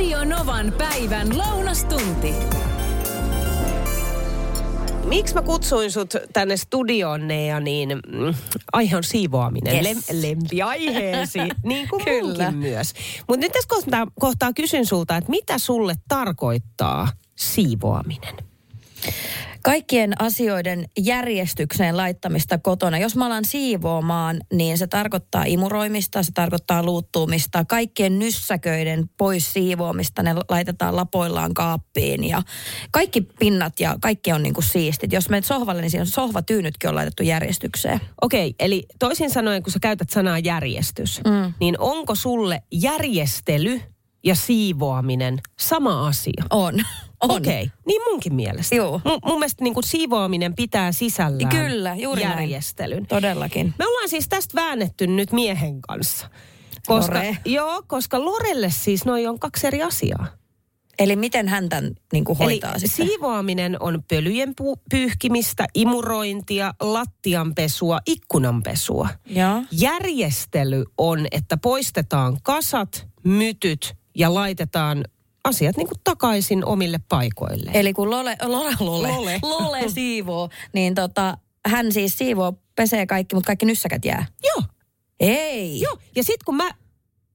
Radio Novan päivän lounastunti. Miksi mä kutsuin sut tänne studioonne ja niin mm, aihe on siivoaminen, Yes. Lem, lempiaiheesi, niin kuin Kyllä. myös. Mutta nyt tässä kohtaa, kohtaa kysyn sulta, että mitä sulle tarkoittaa siivoaminen? Kaikkien asioiden järjestykseen laittamista kotona. Jos mä alan siivoamaan, niin se tarkoittaa imuroimista, se tarkoittaa luuttuumista, kaikkien nyssäköiden pois siivoamista, ne laitetaan lapoillaan kaappiin ja kaikki pinnat ja kaikki on niin kuin siistit. Jos menet sohvalle, niin siinä on sohvatyynytkin on laitettu järjestykseen. Okei, eli toisin sanoen, kun sä käytät sanaa järjestys, mm. niin onko sulle järjestely ja siivoaminen sama asia? On. On. Okei, niin munkin mielestä. Joo. Mun, mun mielestä niin kuin siivoaminen pitää sisällään Kyllä, juuri näin. järjestelyn. Todellakin. Me ollaan siis tästä väännetty nyt miehen kanssa. Koska, Lore. Joo, koska Lorelle siis noi on kaksi eri asiaa. Eli miten hän tämän niin kuin hoitaa Eli sitten? siivoaminen on pölyjen pu- pyyhkimistä, imurointia, lattianpesua, ikkunanpesua. Joo. Järjestely on, että poistetaan kasat, mytyt ja laitetaan asiat niin kuin takaisin omille paikoilleen. Eli kun Lole, Lole, Lole, Lole. Lole siivoo, niin tota, hän siis siivoo, pesee kaikki, mutta kaikki nyssäkät jää. Joo, Ei. joo. Ja sitten kun mä,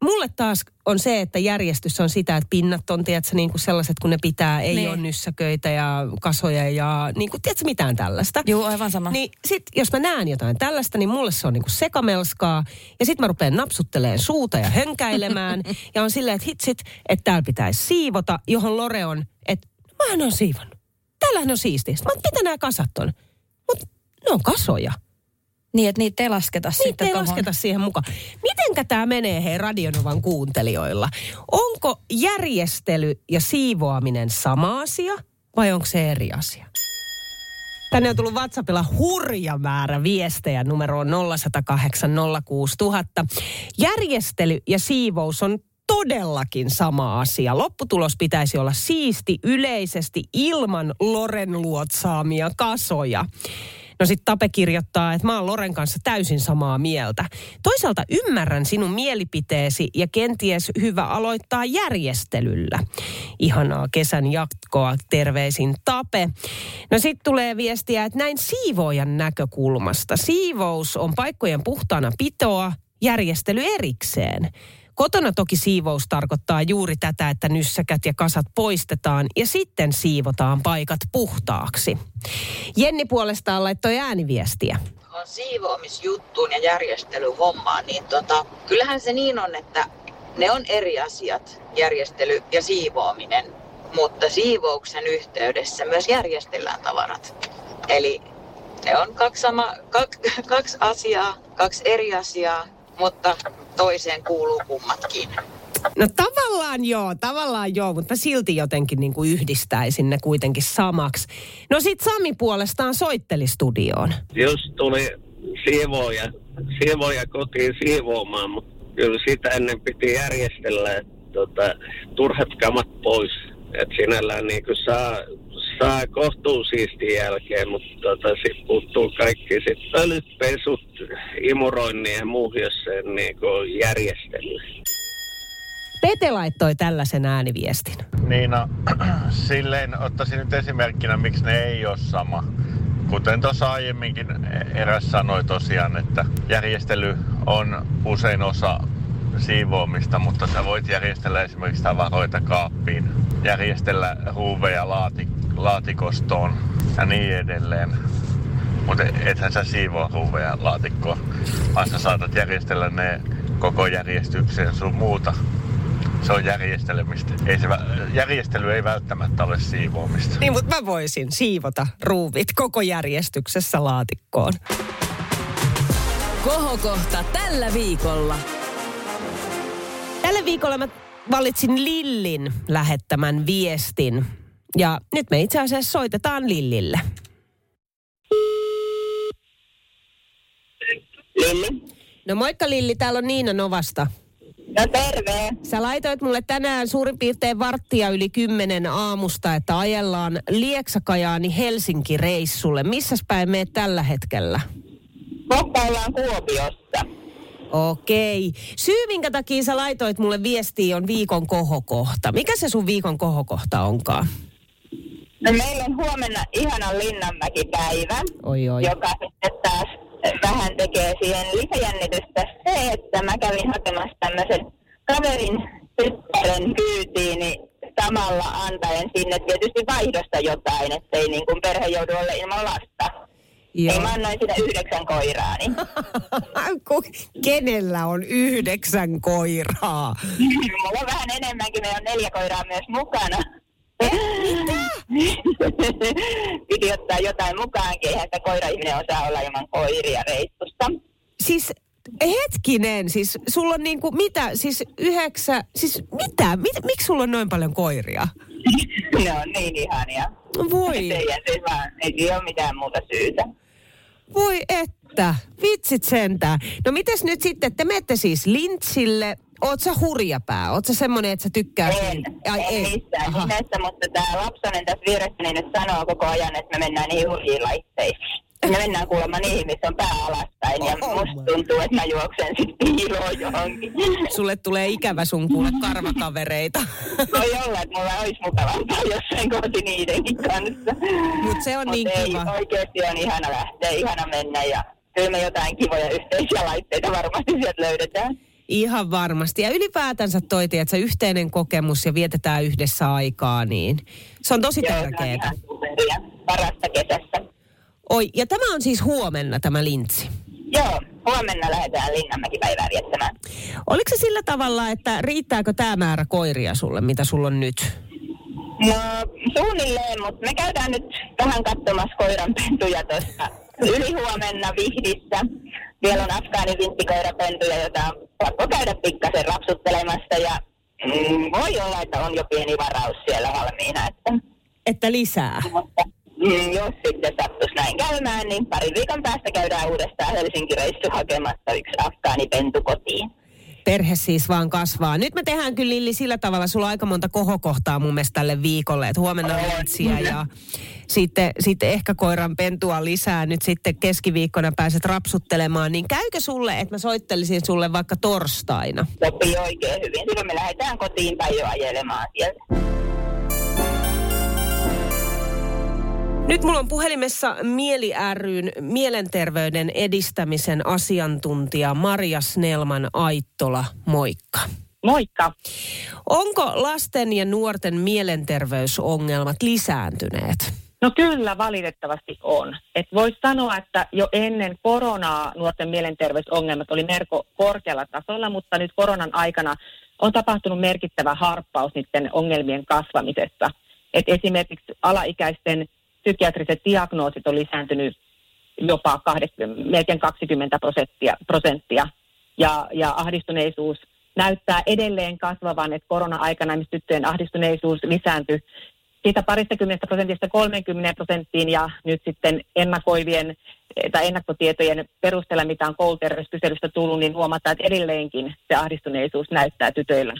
mulle taas on se, että järjestys on sitä, että pinnat on, tiedätkö, niin kuin sellaiset, kun ne pitää, ei Niin. ole nyssäköitä ja kasoja ja niin kuin, tiedätkö, mitään tällaista. Joo, aivan sama. Niin sit, jos mä näen jotain tällaista, niin mulle se on niinku sekamelskaa. Ja sit mä rupean napsutteleen suuta ja hönkäilemään. ja on silleen, että hitsit, että täällä pitäisi siivota, johon Lore on, että mähän on siivonnut. Täällähän on siistiä. Mä oon, mitä nämä kasat on? Mut ne on kasoja. Niin, että niitä ei lasketa Niitä sitten ei tohon. lasketa siihen mukaan. Mitenkä tämä menee hei Radionovan kuuntelijoilla? Onko järjestely ja siivoaminen sama asia vai onko se eri asia? Tänne on tullut WhatsAppilla hurja määrä viestejä numeroon 0108 06000. Järjestely ja siivous on todellakin sama asia. Lopputulos pitäisi olla siisti yleisesti ilman Loren luotsaamia kasoja. No sitten Tape kirjoittaa, että mä oon Loren kanssa täysin samaa mieltä. Toisaalta ymmärrän sinun mielipiteesi ja kenties hyvä aloittaa järjestelyllä. Ihanaa kesän jatkoa, terveisin Tape. No sitten tulee viestiä, että näin siivoojan näkökulmasta. Siivous on paikkojen puhtaana pitoa, järjestely erikseen. Kotona toki siivous tarkoittaa juuri tätä, että nyssäkät ja kasat poistetaan ja sitten siivotaan paikat puhtaaksi. Jenni puolestaan laittoi ääniviestiä. on siivoamisjuttuun ja järjestelyhommaan, niin tota, kyllähän se niin on, että ne on eri asiat, järjestely ja siivoaminen. Mutta siivouksen yhteydessä myös järjestellään tavarat. Eli ne on kaksi, sama, kaksi, kaksi asiaa, kaksi eri asiaa, mutta toiseen kuuluu kummatkin. No tavallaan joo, tavallaan joo, mutta mä silti jotenkin niin kuin yhdistäisin ne kuitenkin samaksi. No sit Sami puolestaan soitteli studioon. just tuli siivoja, siivoja kotiin siivoamaan, mutta kyllä sitä ennen piti järjestellä että tota, turhat kamat pois. Et sinällään niin saa, saa kohtuun siistin jälkeen, mutta tota, sit puuttuu kaikki sit pölyt, pesut, imuroinnin ja muu, jos se niin järjestely. Pete laittoi tällaisen ääniviestin. Niin no, silleen ottaisin nyt esimerkkinä, miksi ne ei ole sama. Kuten tuossa aiemminkin eräs sanoi tosiaan, että järjestely on usein osa siivoamista, mutta sä voit järjestellä esimerkiksi tavaroita kaappiin, järjestellä ruuveja laati, laatikostoon ja niin edelleen. Mutta ethän sä siivoa ruuveja laatikkoa, vaan sä saatat järjestellä ne koko järjestykseen sun muuta. Se on järjestelemistä. Ei se, vä- järjestely ei välttämättä ole siivoamista. Niin, mutta mä voisin siivota ruuvit koko järjestyksessä laatikkoon. Kohokohta tällä viikolla. Tällä viikolla mä valitsin Lillin lähettämän viestin. Ja nyt me itse asiassa soitetaan Lillille. No moikka Lilli, täällä on Niina Novasta. No terve. Sä laitoit mulle tänään suurin piirtein varttia yli kymmenen aamusta, että ajellaan Lieksakajaani Helsinki-reissulle. Missäs päin meet tällä hetkellä? Kohta ollaan Kuopiossa. Okei. Syy, minkä takia sä laitoit mulle viestiä, on viikon kohokohta. Mikä se sun viikon kohokohta onkaan? No meillä on huomenna ihana Linnanmäki-päivä, Oi, oi. joka sitten taas vähän tekee siihen lisäjännitystä se, että mä kävin hakemassa tämmöisen kaverin tyttären kyytiin, niin samalla antaen sinne tietysti vaihdosta jotain, ettei niin kuin perhe joudu olla ilman lasta. Ei mä annoin sinne yhdeksän koiraa, niin Ku- Kenellä on yhdeksän koiraa? mulla on vähän enemmänkin, meillä on neljä koiraa myös mukana. Piti ottaa jotain mukaankin, eihän sitä koira-ihminen osaa olla ilman koiria reissussa. Siis hetkinen, siis sulla on niinku mitä, siis yhdeksä, siis mitä, mit, miksi sulla on noin paljon koiria? ne on niin ihania. Voi, Teidän siis vaan, ei ole mitään muuta syytä. voi että, vitsit sentään. No mites nyt sitten, te menette siis lintsille, oot sä hurjapää, oot sä semmonen, että sä tykkää? En, en missään Aha. nimessä, mutta tämä lapsonen tässä vieressäni nyt sanoo koko ajan, että me mennään niihin hurjiin laitteisiin. Me mennään kuulemma niihin, missä on pää alaspäin ja Oh musta my. tuntuu, että mä juoksen sitten piiloon johonkin. Sulle tulee ikävä sun kuule karvakavereita. Voi olla, että mulla olisi mukavampaa jossain kohti niidenkin kanssa. Mut se on Mut niin ei, kiva. oikeasti on ihana lähteä, ihana mennä ja kyllä me jotain kivoja yhteisiä laitteita varmasti sieltä löydetään. Ihan varmasti. Ja ylipäätänsä toi, että se yhteinen kokemus ja vietetään yhdessä aikaa, niin se on tosi Joo, tärkeää. Parasta kesässä. Oi, ja tämä on siis huomenna tämä lintsi. Joo, huomenna lähdetään Linnanmäki-päivää viettämään. Oliko se sillä tavalla, että riittääkö tämä määrä koiria sulle, mitä sulla on nyt? No suunnilleen, mutta me käydään nyt vähän katsomassa koiranpentuja tuossa ylihuomenna Vihdissä. Siellä on afgaani vinttikoirapentuja, jota on pakko käydä pikkasen rapsuttelemassa ja mm, voi olla, että on jo pieni varaus siellä valmiina. Että, Että lisää. mutta mm, jos sitten sattuisi näin käymään, niin parin viikon päästä käydään uudestaan Helsinki-reissu hakemassa yksi afgaanipentu kotiin. Perhe siis vaan kasvaa. Nyt me tehdään kyllä Lilli sillä tavalla, sulla on aika monta kohokohtaa mun mielestä tälle viikolle, että huomenna on ja sitten, sitten ehkä koiran pentua lisää. Nyt sitten keskiviikkona pääset rapsuttelemaan, niin käykö sulle, että mä soittelisin sulle vaikka torstaina? Sopii oikein hyvin. Silloin me lähdetään kotiin päin jo ajelemaan sieltä. Nyt mulla on puhelimessa Mieli ryn mielenterveyden edistämisen asiantuntija Maria Snellman Aittola. Moikka. Moikka. Onko lasten ja nuorten mielenterveysongelmat lisääntyneet? No kyllä valitettavasti on. Et voisi sanoa, että jo ennen koronaa nuorten mielenterveysongelmat oli merko korkealla tasolla, mutta nyt koronan aikana on tapahtunut merkittävä harppaus niiden ongelmien kasvamisessa. Et esimerkiksi alaikäisten psykiatriset diagnoosit on lisääntynyt jopa 20, melkein 20 prosenttia, prosenttia. Ja, ja ahdistuneisuus näyttää edelleen kasvavan, että korona-aikana esimerkiksi tyttöjen ahdistuneisuus lisääntyi siitä paristakymmenestä prosentista 30 prosenttiin ja nyt sitten ennakoivien eh, tai ennakkotietojen perusteella, mitä on kouluterveyskyselystä tullut, niin huomataan, että edelleenkin se ahdistuneisuus näyttää tytöillä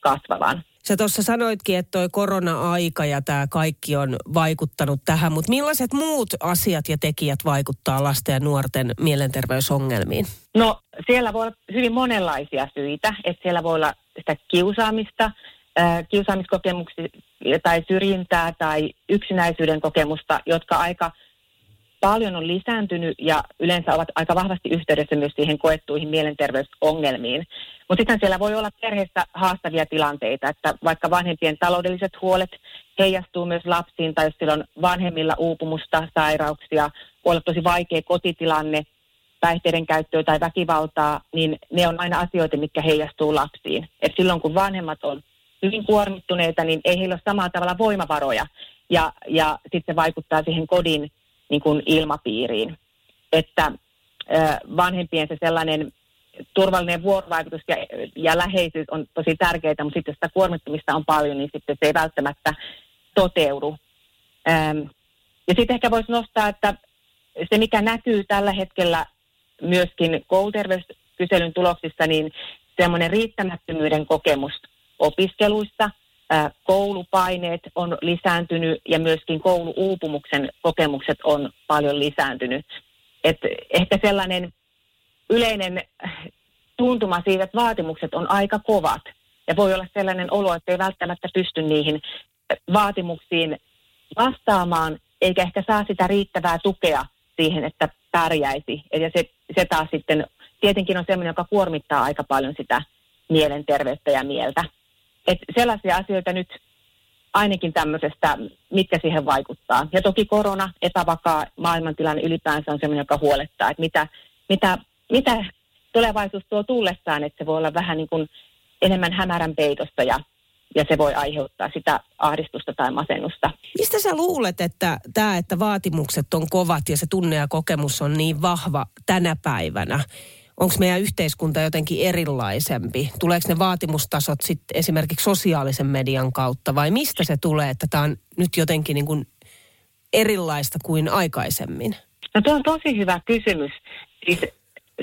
kasvavan. Sä tuossa sanoitkin, että toi korona-aika ja tämä kaikki on vaikuttanut tähän, mutta millaiset muut asiat ja tekijät vaikuttaa lasten ja nuorten mielenterveysongelmiin? No siellä voi olla hyvin monenlaisia syitä, että siellä voi olla sitä kiusaamista, kiusaamiskokemuksia tai syrjintää tai yksinäisyyden kokemusta, jotka aika paljon on lisääntynyt ja yleensä ovat aika vahvasti yhteydessä myös siihen koettuihin mielenterveysongelmiin. Mutta sitten siellä voi olla perheessä haastavia tilanteita, että vaikka vanhempien taloudelliset huolet heijastuu myös lapsiin tai jos sillä on vanhemmilla uupumusta, sairauksia, voi olla tosi vaikea kotitilanne, päihteiden käyttöä tai väkivaltaa, niin ne on aina asioita, mitkä heijastuu lapsiin. Et silloin kun vanhemmat on hyvin kuormittuneita, niin ei heillä ole samalla tavalla voimavaroja. Ja, ja sitten se vaikuttaa siihen kodin niin kuin ilmapiiriin. Että vanhempien se sellainen turvallinen vuorovaikutus ja, ja läheisyys on tosi tärkeää, mutta sitten sitä kuormittumista on paljon, niin sitten se ei välttämättä toteudu. Ja sitten ehkä voisi nostaa, että se mikä näkyy tällä hetkellä myöskin kouluterveyskyselyn tuloksissa, niin semmoinen riittämättömyyden kokemus opiskeluissa, koulupaineet on lisääntynyt ja myöskin kouluuupumuksen kokemukset on paljon lisääntynyt. Et ehkä sellainen yleinen tuntuma siitä, että vaatimukset on aika kovat. Ja voi olla sellainen olo, että ei välttämättä pysty niihin vaatimuksiin vastaamaan, eikä ehkä saa sitä riittävää tukea siihen, että pärjäisi. Ja se, se taas sitten tietenkin on sellainen, joka kuormittaa aika paljon sitä mielenterveyttä ja mieltä. Et sellaisia asioita nyt ainakin tämmöisestä, mitkä siihen vaikuttaa. Ja toki korona, epävakaa maailmantilanne ylipäänsä on sellainen, joka huolettaa, että mitä, mitä, mitä tulevaisuus tuo tullessaan, että se voi olla vähän niin kuin enemmän hämärän peitosta ja, ja se voi aiheuttaa sitä ahdistusta tai masennusta. Mistä sä luulet, että tämä, että vaatimukset on kovat ja se tunne ja kokemus on niin vahva tänä päivänä, onko meidän yhteiskunta jotenkin erilaisempi? Tuleeko ne vaatimustasot sitten esimerkiksi sosiaalisen median kautta vai mistä se tulee, että tämä on nyt jotenkin niin kuin erilaista kuin aikaisemmin? No tuo on tosi hyvä kysymys. Siis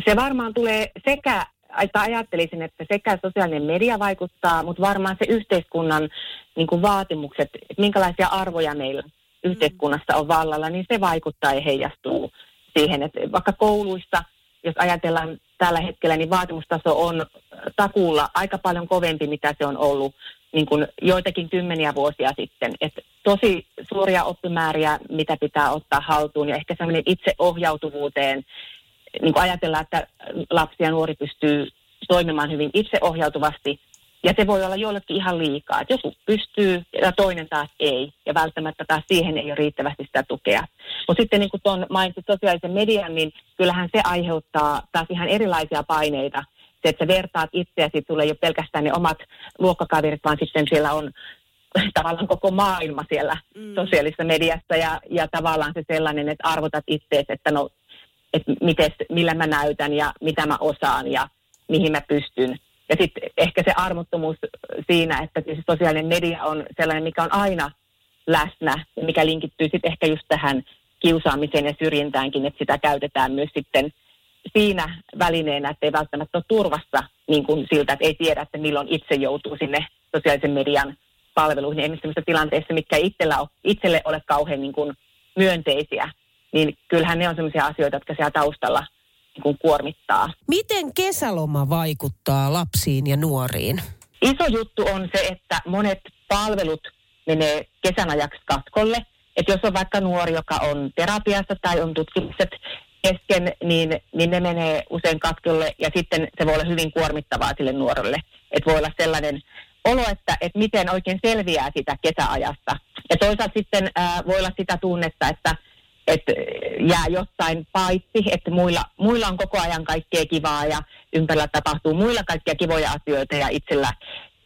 se varmaan tulee sekä, että ajattelisin, että sekä sosiaalinen media vaikuttaa, mutta varmaan se yhteiskunnan niin kuin vaatimukset, että minkälaisia arvoja meillä yhteiskunnassa on vallalla, niin se vaikuttaa ja heijastuu siihen, että vaikka kouluissa, jos ajatellaan tällä hetkellä, niin vaatimustaso on takuulla aika paljon kovempi, mitä se on ollut niin kuin joitakin kymmeniä vuosia sitten. Et tosi suuria oppimääriä, mitä pitää ottaa haltuun ja ehkä semmoinen itseohjautuvuuteen. Niin kuin ajatellaan, että lapsi ja nuori pystyy toimimaan hyvin itseohjautuvasti ja se voi olla jollekin ihan liikaa. Että joku pystyy ja toinen taas ei. Ja välttämättä taas siihen ei ole riittävästi sitä tukea. Mutta sitten niin kuin tuon mainitsit sosiaalisen median, niin kyllähän se aiheuttaa taas ihan erilaisia paineita. Se, että sä vertaat itseäsi, tulee jo pelkästään ne omat luokkakaverit, vaan sitten siellä on tavallaan koko maailma siellä mm. sosiaalisessa mediassa ja, ja tavallaan se sellainen, että arvotat itseäsi, että no, että mites, millä mä näytän ja mitä mä osaan ja mihin mä pystyn. Ja sitten ehkä se armottomuus siinä, että siis sosiaalinen media on sellainen, mikä on aina läsnä mikä linkittyy sitten ehkä just tähän kiusaamiseen ja syrjintäänkin, että sitä käytetään myös sitten siinä välineenä, että ei välttämättä ole turvassa niin kuin siltä, että ei tiedä, että milloin itse joutuu sinne sosiaalisen median palveluihin. Esimerkiksi tilanteissa, mitkä itsellä ole, itselle ole kauhean niin kuin myönteisiä, niin kyllähän ne on sellaisia asioita, jotka siellä taustalla niin kuormittaa. Miten kesäloma vaikuttaa lapsiin ja nuoriin? Iso juttu on se, että monet palvelut menee kesän ajaksi katkolle. Että jos on vaikka nuori, joka on terapiassa tai on tutkimukset kesken, niin, niin ne menee usein katkolle ja sitten se voi olla hyvin kuormittavaa sille nuorelle. Että voi olla sellainen olo, että, että miten oikein selviää sitä kesäajasta. Ja toisaalta sitten ää, voi olla sitä tunnetta, että että jää jostain paitsi, että muilla, muilla on koko ajan kaikkea kivaa ja ympärillä tapahtuu muilla kaikkia kivoja asioita ja itsellä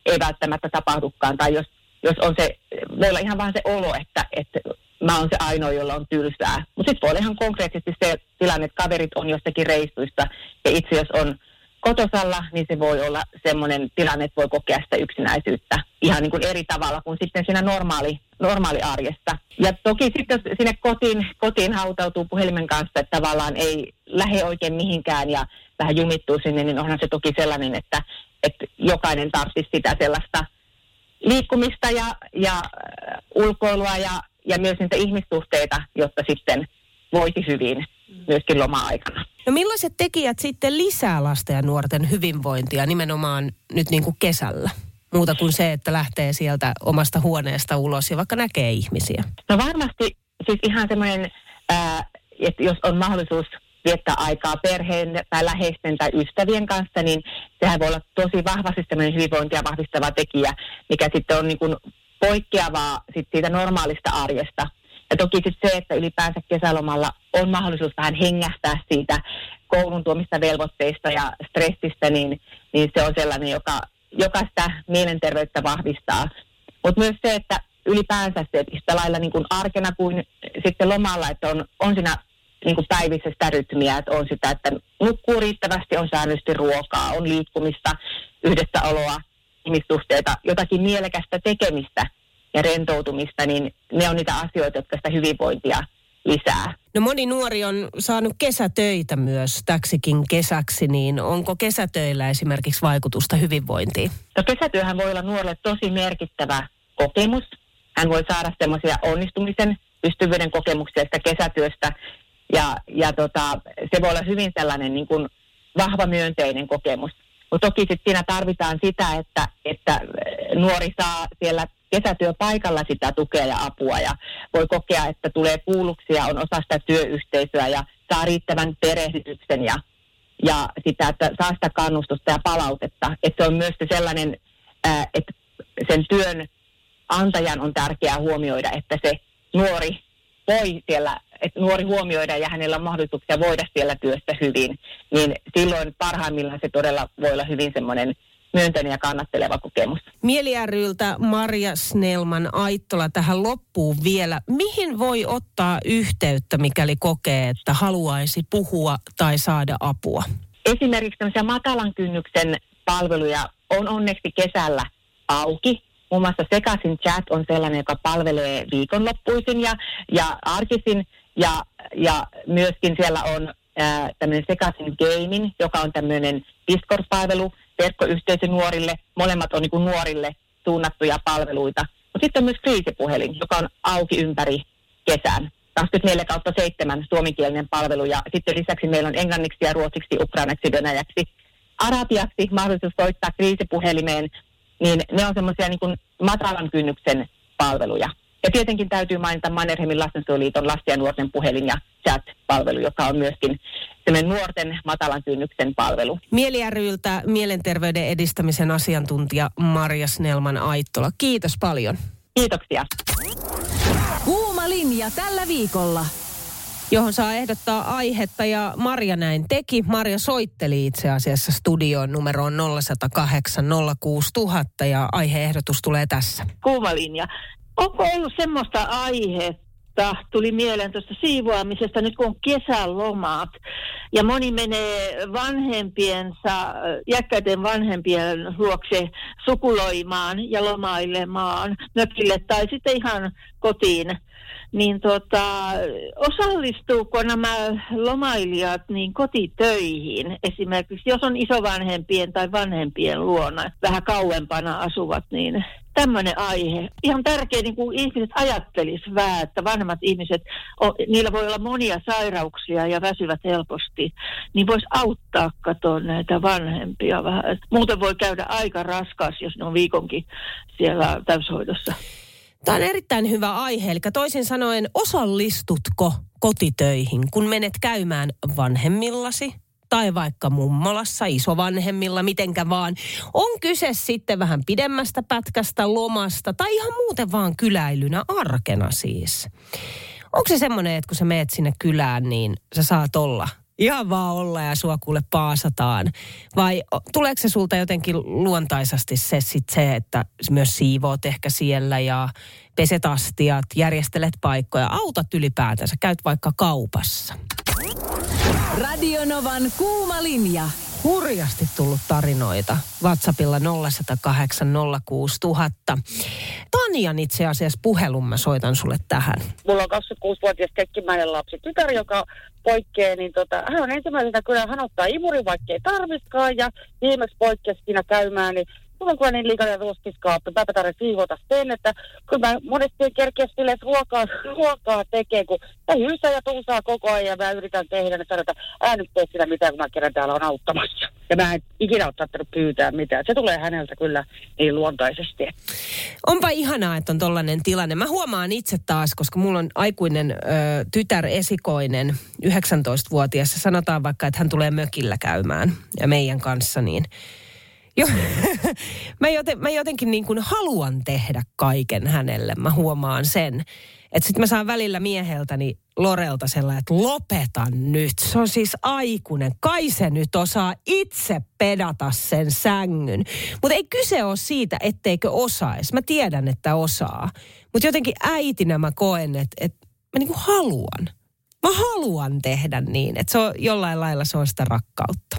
ei välttämättä tapahdukaan. Tai jos, jos on se, voi olla ihan vaan se olo, että, että mä oon se ainoa, jolla on tylsää. Mutta sitten voi olla ihan konkreettisesti se tilanne, että kaverit on jostakin reissuista ja itse jos on kotosalla, niin se voi olla semmoinen tilanne, että voi kokea sitä yksinäisyyttä ihan niin kuin eri tavalla kuin sitten siinä normaali, normaali arjessa. Ja toki sitten sinne kotiin, kotiin hautautuu puhelimen kanssa, että tavallaan ei lähde oikein mihinkään ja vähän jumittuu sinne, niin onhan se toki sellainen, että, että jokainen tarvitsisi sitä sellaista liikkumista ja, ja äh, ulkoilua ja, ja myös niitä ihmissuhteita, jotta sitten voisi hyvin myöskin loma-aikana. No millaiset tekijät sitten lisää lasten ja nuorten hyvinvointia nimenomaan nyt niin kuin kesällä? Muuta kuin se, että lähtee sieltä omasta huoneesta ulos ja vaikka näkee ihmisiä. No varmasti siis ihan semmoinen, että jos on mahdollisuus viettää aikaa perheen tai läheisten tai ystävien kanssa, niin sehän voi olla tosi vahvasti semmoinen hyvinvointia vahvistava tekijä, mikä sitten on niin kuin poikkeavaa sit siitä normaalista arjesta. Ja toki sitten se, että ylipäänsä kesälomalla on mahdollisuus vähän hengähtää siitä koulun tuomista velvoitteista ja stressistä, niin, niin se on sellainen, joka, joka sitä mielenterveyttä vahvistaa. Mutta myös se, että ylipäänsä se, että yhtä lailla niin kuin arkena kuin sitten lomalla, että on, on siinä niin kuin päivissä sitä rytmiä, että on sitä, että nukkuu riittävästi, on säännöllisesti ruokaa, on liikkumista, yhdessäoloa, ihmissuhteita, jotakin mielekästä tekemistä – ja rentoutumista, niin ne on niitä asioita, jotka sitä hyvinvointia lisää. No moni nuori on saanut kesätöitä myös täksikin kesäksi, niin onko kesätöillä esimerkiksi vaikutusta hyvinvointiin? No kesätyöhän voi olla nuorelle tosi merkittävä kokemus. Hän voi saada semmoisia onnistumisen, pystyvyyden kokemuksia sitä kesätyöstä. Ja, ja tota, se voi olla hyvin sellainen niin kuin vahva myönteinen kokemus. Mutta toki sit siinä tarvitaan sitä, että, että nuori saa siellä kesätyöpaikalla sitä tukea ja apua ja voi kokea, että tulee kuulluksi ja on osa sitä työyhteisöä ja saa riittävän perehdytyksen ja, ja sitä, että saa sitä kannustusta ja palautetta. Että se on myös se sellainen, että sen työn antajan on tärkeää huomioida, että se nuori voi siellä, että nuori huomioida ja hänellä on mahdollisuuksia voida siellä työssä hyvin, niin silloin parhaimmillaan se todella voi olla hyvin semmoinen myönteinen ja kannatteleva kokemus. Mieli ryltä Maria Snellman Aittola tähän loppuun vielä. Mihin voi ottaa yhteyttä, mikäli kokee, että haluaisi puhua tai saada apua? Esimerkiksi tämmöisiä matalan kynnyksen palveluja on onneksi kesällä auki. Muun muassa Sekasin chat on sellainen, joka palvelee viikonloppuisin ja, ja arkisin. Ja, ja myöskin siellä on ää, tämmöinen Sekasin Gaming, joka on tämmöinen Discord-palvelu verkkoyhteisö nuorille. Molemmat on niin kuin nuorille suunnattuja palveluita. Mutta sitten myös kriisipuhelin, joka on auki ympäri kesän. 24 kautta 7 suomenkielinen palvelu ja sitten lisäksi meillä on englanniksi ja ruotsiksi, ukrainaksi, venäjäksi, arabiaksi mahdollisuus soittaa kriisipuhelimeen niin ne on semmoisia niin matalan kynnyksen palveluja. Ja tietenkin täytyy mainita Mannerheimin lastensuojeliiton lasten ja nuorten puhelin ja chat-palvelu, joka on myöskin semmoinen nuorten matalan kynnyksen palvelu. Mieli ryltä mielenterveyden edistämisen asiantuntija Marja Snellman Aittola. Kiitos paljon. Kiitoksia. Kuuma linja tällä viikolla johon saa ehdottaa aihetta ja Marja näin teki. Marja soitteli itse asiassa studioon numeroon 0108 06000 ja aiheehdotus tulee tässä. Kuuma linja. Onko ollut semmoista aihetta, tuli mieleen tuosta siivoamisesta, nyt kun on kesälomat ja moni menee vanhempiensa, jäkkäiden vanhempien luokse sukuloimaan ja lomailemaan mökille tai sitten ihan kotiin niin tota, osallistuuko nämä lomailijat niin kotitöihin? Esimerkiksi jos on isovanhempien tai vanhempien luona vähän kauempana asuvat, niin tämmöinen aihe. Ihan tärkeä, niin kuin ihmiset ajattelisivat vähän, että vanhemmat ihmiset, niillä voi olla monia sairauksia ja väsyvät helposti, niin voisi auttaa katoa näitä vanhempia vähän. Muuten voi käydä aika raskas, jos ne on viikonkin siellä täyshoidossa. Tämä on erittäin hyvä aihe. Eli toisin sanoen, osallistutko kotitöihin, kun menet käymään vanhemmillasi tai vaikka mummolassa, isovanhemmilla, mitenkä vaan. On kyse sitten vähän pidemmästä pätkästä, lomasta tai ihan muuten vaan kyläilynä arkena siis. Onko se semmoinen, että kun sä meet sinne kylään, niin sä saat olla ihan vaan olla ja sua kuule paasataan? Vai tuleeko se sulta jotenkin luontaisesti se, sit se, että myös siivoot ehkä siellä ja peset astiat, järjestelet paikkoja, autat ylipäätänsä, käyt vaikka kaupassa? Radionovan kuuma linja. Hurjasti tullut tarinoita. WhatsAppilla 0108 06000. Tanjan itse asiassa puhelun mä soitan sulle tähän. Mulla on 26-vuotias kekkimäinen lapsi tytär, joka poikkeaa, niin tota, hän on ensimmäisenä kyllä, hän ottaa imurin, vaikka ei tarviskaan, ja viimeksi poikkesi siinä käymään, niin kyllä niin liikainen ruoskiskaappi, mä tarvitsen siivota sen, että kyllä mä monesti en kerkeä sille, että ruokaa, ruokaa tekee, kun mä hyysää ja tuusaa koko ajan ja mä yritän tehdä, niin sanotaan, että älä nyt tee sitä mitään, kun mä kerran täällä on auttamassa. Ja mä en ikinä ole saattanut pyytää mitään. Se tulee häneltä kyllä niin luontaisesti. Onpa ihanaa, että on tollainen tilanne. Mä huomaan itse taas, koska mulla on aikuinen ö, tytär esikoinen, 19-vuotias. Sanotaan vaikka, että hän tulee mökillä käymään ja meidän kanssa, niin jo, mä, joten, mä jotenkin niin kuin haluan tehdä kaiken hänelle. Mä huomaan sen. Että sitten mä saan välillä mieheltäni Lorelta sellainen, että lopeta nyt. Se on siis aikuinen. Kai se nyt osaa itse pedata sen sängyn. Mutta ei kyse ole siitä, etteikö osaisi. Mä tiedän, että osaa. Mutta jotenkin äitinä mä koen, että, että mä niinku haluan. Mä haluan tehdä niin, että se on jollain lailla se on sitä rakkautta.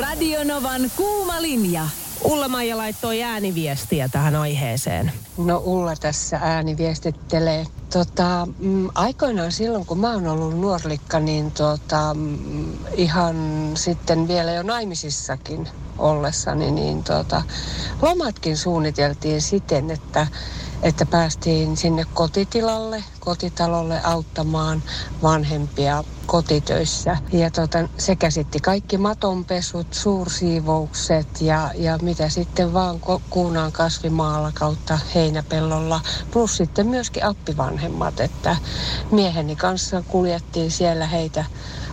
Radionovan kuuma linja. Ulla-Maija laittoi ääniviestiä tähän aiheeseen. No Ulla tässä ääniviestittelee. Tota, mm, aikoinaan silloin, kun mä oon ollut nuorlikka, niin tota, mm, ihan sitten vielä jo naimisissakin, ollessani, niin tota, lomatkin suunniteltiin siten, että että päästiin sinne kotitilalle, kotitalolle auttamaan vanhempia kotitöissä. Ja tota, se käsitti kaikki matonpesut, suursiivoukset ja, ja mitä sitten vaan kuunaan kasvimaalla kautta heinäpellolla. Plus sitten myöskin appivanhemmat, että mieheni kanssa kuljettiin siellä heitä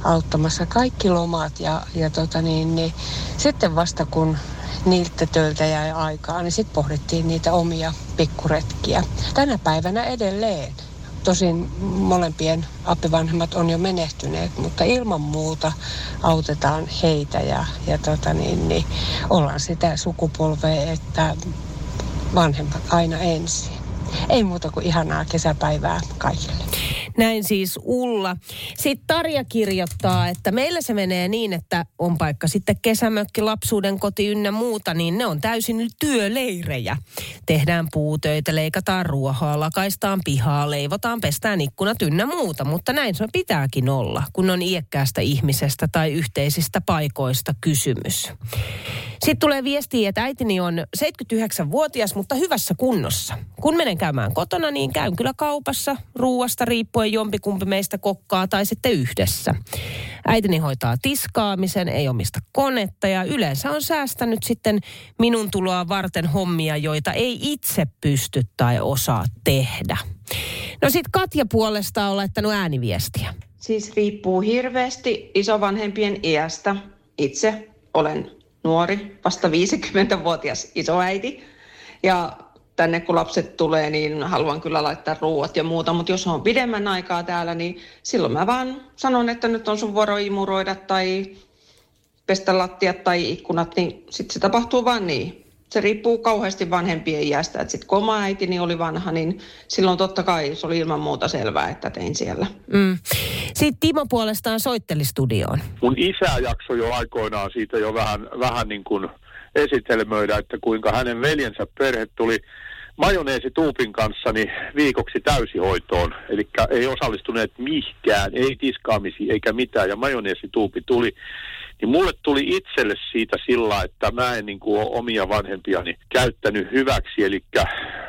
auttamassa kaikki lomat ja, ja tota niin, niin, sitten vasta kun niiltä töiltä jäi aikaa, niin sitten pohdittiin niitä omia pikkuretkiä. Tänä päivänä edelleen. Tosin molempien appivanhemmat on jo menehtyneet, mutta ilman muuta autetaan heitä ja, ja tota niin, niin ollaan sitä sukupolvea, että vanhemmat aina ensin. Ei muuta kuin ihanaa kesäpäivää kaikille. Näin siis Ulla. Sitten Tarja kirjoittaa, että meillä se menee niin, että on paikka sitten kesämökki, lapsuuden koti ynnä muuta, niin ne on täysin työleirejä. Tehdään puutöitä, leikataan ruohoa, lakaistaan pihaa, leivotaan, pestään ikkunat ynnä muuta, mutta näin se pitääkin olla, kun on iäkkäästä ihmisestä tai yhteisistä paikoista kysymys. Sitten tulee viestiä, että äitini on 79-vuotias, mutta hyvässä kunnossa. Kun menen käymään kotona, niin käyn kyllä kaupassa, ruuasta riippuen jompikumpi meistä kokkaa tai sitten yhdessä. Äitini hoitaa tiskaamisen, ei omista konetta ja yleensä on säästänyt sitten minun tuloa varten hommia, joita ei itse pysty tai osaa tehdä. No sitten Katja puolestaan on laittanut ääniviestiä. Siis riippuu hirveästi isovanhempien iästä. Itse olen nuori, vasta 50-vuotias isoäiti. Ja tänne kun lapset tulee, niin haluan kyllä laittaa ruuat ja muuta, mutta jos on pidemmän aikaa täällä, niin silloin mä vaan sanon, että nyt on sun vuoro imuroida tai pestä lattiat tai ikkunat, niin sitten se tapahtuu vaan niin se riippuu kauheasti vanhempien iästä. Että sitten kun oma äitini oli vanha, niin silloin totta kai se oli ilman muuta selvää, että tein siellä. Mm. Sitten Timo puolestaan soitteli studioon. Mun isä jaksoi jo aikoinaan siitä jo vähän, vähän niin kuin esitelmöidä, että kuinka hänen veljensä perhe tuli majoneesituupin kanssa niin viikoksi täysihoitoon. Eli ei osallistuneet mihinkään, ei tiskaamisiin eikä mitään. Ja majoneesituupi tuli niin mulle tuli itselle siitä sillä, että mä en niin kuin ole omia vanhempiani käyttänyt hyväksi. Eli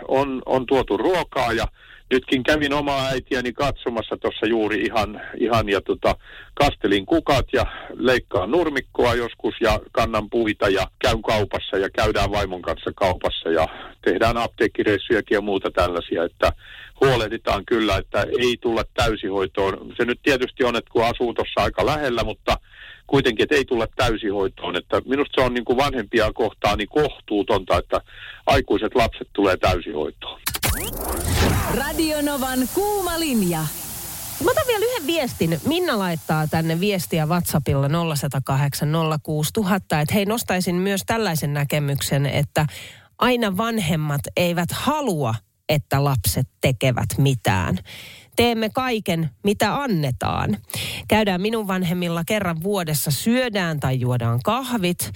on, on tuotu ruokaa ja nytkin kävin omaa äitiäni katsomassa tuossa juuri ihan, ihan ja tota, kastelin kukat ja leikkaan nurmikkoa joskus ja kannan puita ja käyn kaupassa ja käydään vaimon kanssa kaupassa ja tehdään apteekkireissujakin ja muuta tällaisia, että huolehditaan kyllä, että ei tulla täysihoitoon. Se nyt tietysti on, että kun asuu tuossa aika lähellä, mutta kuitenkin, että ei tulla täysihoitoon. Että minusta se on niin kuin vanhempia kohtaan niin kohtuutonta, että aikuiset lapset tulee täysihoitoon. Radionovan kuuma linja. Mä otan vielä yhden viestin. Minna laittaa tänne viestiä WhatsAppilla 0108 06000, että hei nostaisin myös tällaisen näkemyksen, että aina vanhemmat eivät halua, että lapset tekevät mitään teemme kaiken, mitä annetaan. Käydään minun vanhemmilla kerran vuodessa, syödään tai juodaan kahvit.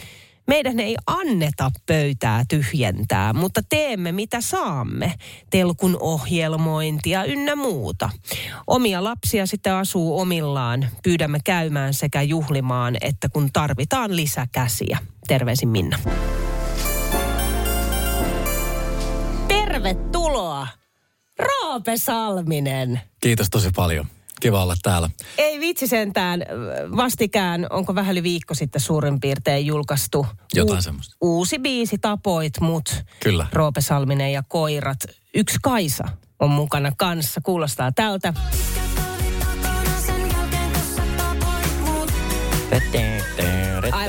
Meidän ei anneta pöytää tyhjentää, mutta teemme mitä saamme. Telkun ohjelmointia ynnä muuta. Omia lapsia sitten asuu omillaan. Pyydämme käymään sekä juhlimaan, että kun tarvitaan lisäkäsiä. Terveisin Minna. Tervetuloa Roope Salminen. Kiitos tosi paljon. Kiva olla täällä. Ei vitsi sentään. Vastikään, onko vähän yli viikko sitten suurin piirtein julkaistu Jotain u- semmoista. uusi biisi Tapoit mut. Kyllä. Roope Salminen ja koirat. Yksi Kaisa on mukana kanssa. Kuulostaa tältä. Aivan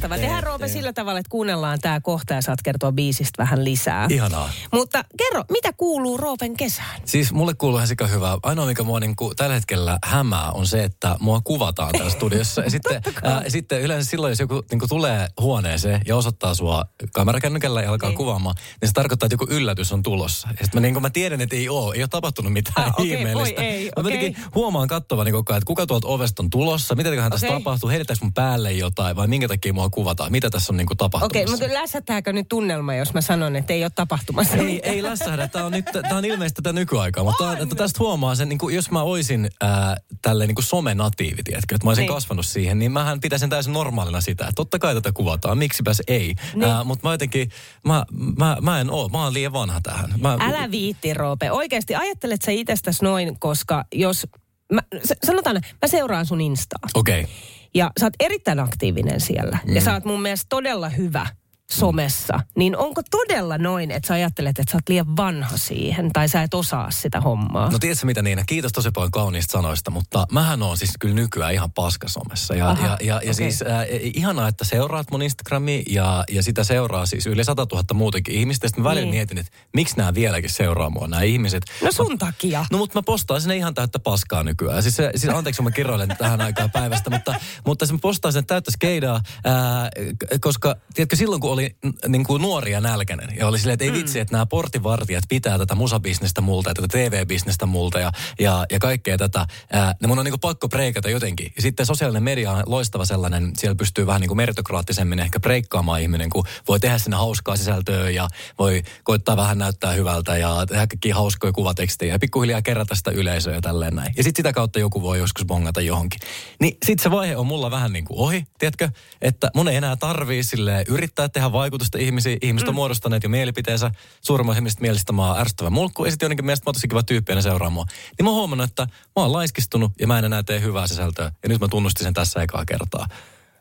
loistava. Tehdään Roope sillä tavalla, että kuunnellaan tämä kohta ja saat kertoa biisistä vähän lisää. Ihanaa. Mutta kerro, mitä kuuluu Roopen kesään? Siis mulle kuuluu ihan sika hyvää. Ainoa, mikä mua niin kuin tällä hetkellä hämää, on se, että mua kuvataan täällä studiossa. Ja sitten, ää, sitten yleensä silloin, jos joku niin kuin tulee huoneeseen ja osoittaa sua kamerakännykällä ja alkaa niin. kuvaamaan, niin se tarkoittaa, että joku yllätys on tulossa. Ja sitten mä, niin kuin mä tiedän, että ei ole, ei ole tapahtunut mitään ah, okay, ihmeellistä. Oi, ei, okay. Mä huomaan katsovani koko ajan, että kuka tuolta ovesta on tulossa, mitä tässä okay. tapahtuu, heitetäänkö mun päälle jotain vai minkä takia mua kuvataan. Mitä tässä on niin kuin Okei, tapahtumassa? mutta lässätäänkö nyt tunnelma, jos mä sanon, että ei ole tapahtumassa Ei, mitään? ei lässähdä. Tämä on, nyt, tämä on ilmeisesti tätä nykyaikaa. Mutta tää- että tästä huomaa sen, niin kuin, jos mä oisin ää, tälleen niin kuin somenatiivi, tiedätkö, että mä olisin Niin. kasvanut siihen, niin mähän pitäisin täysin normaalina sitä. Että totta kai tätä kuvataan, miksipäs ei. Niin. Ää, mutta mä jotenkin, mä, mä, mä en oo, mä oon liian vanha tähän. Mä, Älä viitti, Roope. Oikeasti ajattelet sä itsestäsi noin, koska jos... Mä, sanotaan, mä seuraan sun Instaa. Okei. Okay. Ja sä oot erittäin aktiivinen siellä. Mm. Ja sä oot mun mielestä todella hyvä somessa. Niin onko todella noin, että sä ajattelet, että sä oot liian vanha siihen? Tai sä et osaa sitä hommaa? No tiedätkö mitä Niina, kiitos tosi paljon kauniista sanoista, mutta mähän on siis kyllä nykyään ihan paskasomessa. Ja, Aha, ja, ja, ja siis äh, ihanaa, että seuraat mun Instagramia ja, ja sitä seuraa siis yli 100 000 muutenkin ihmistä. Sitten mä välillä Niin. mietin, että miksi nämä vieläkin seuraa mua, nämä ihmiset. No sun takia. No mutta mä postaan sinne ihan täyttä paskaa nykyään. Siis, se- siis anteeksi, mä kirjoilen tähän aikaan päivästä, mutta, mutta se mä postaan sinne täyttä skeidaa, ää, k- koska tiedätkö, silloin kun oli n- niin kuin nuori ja nälkäinen, ja oli silleen, että ei vitsi, että nämä portinvartijat pitää tätä musabisnestä multa ja tätä TV-bisnestä multa ja, ja, ja kaikkea tätä, ää, niin mun on niin kuin pakko breikata jotenkin. Ja sitten sosiaalinen media on loistava sellainen, siellä pystyy vähän niin kuin meritokraattisemmin ehkä breikkaamaan ihminen, kun voi tehdä sinne hauskaa sisältöä ja voi koittaa vähän näyttää hyvältä ja tehdä kaikkia hauskoja kuvatekstejä ja pikkuhiljaa kerätä sitä yleisöä ja tälleen näin. Ja sitten sitä kautta joku voi joskus bongata johonkin. Niin sitten se vaihe on mulla vähän niin kuin ohi, tiedätkö? Että mun ei enää tarvii sille yrittää tehdä vaikutusta ihmisiin. Ihmiset on muodostaneet jo mielipiteensä. Suurimman ihmisistä mielestä mä oon ärsyttävä mulkku. Ja sitten jonnekin mielestä mä oon tosi kiva tyyppi ja seuraa mua. Niin mä oon huomannut, että mä oon laiskistunut ja mä en enää tee hyvää sisältöä. Ja nyt mä tunnustin sen tässä ekaa kertaa.